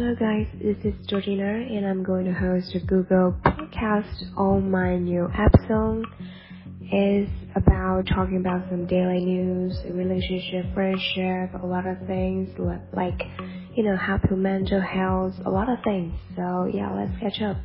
Hello guys, this is Georgina and I'm going to host a Google podcast on my new app. episode. It's about talking about some daily news, relationship, friendship, a lot of things like, you know, how happy mental health, a lot of things. So yeah, let's catch up.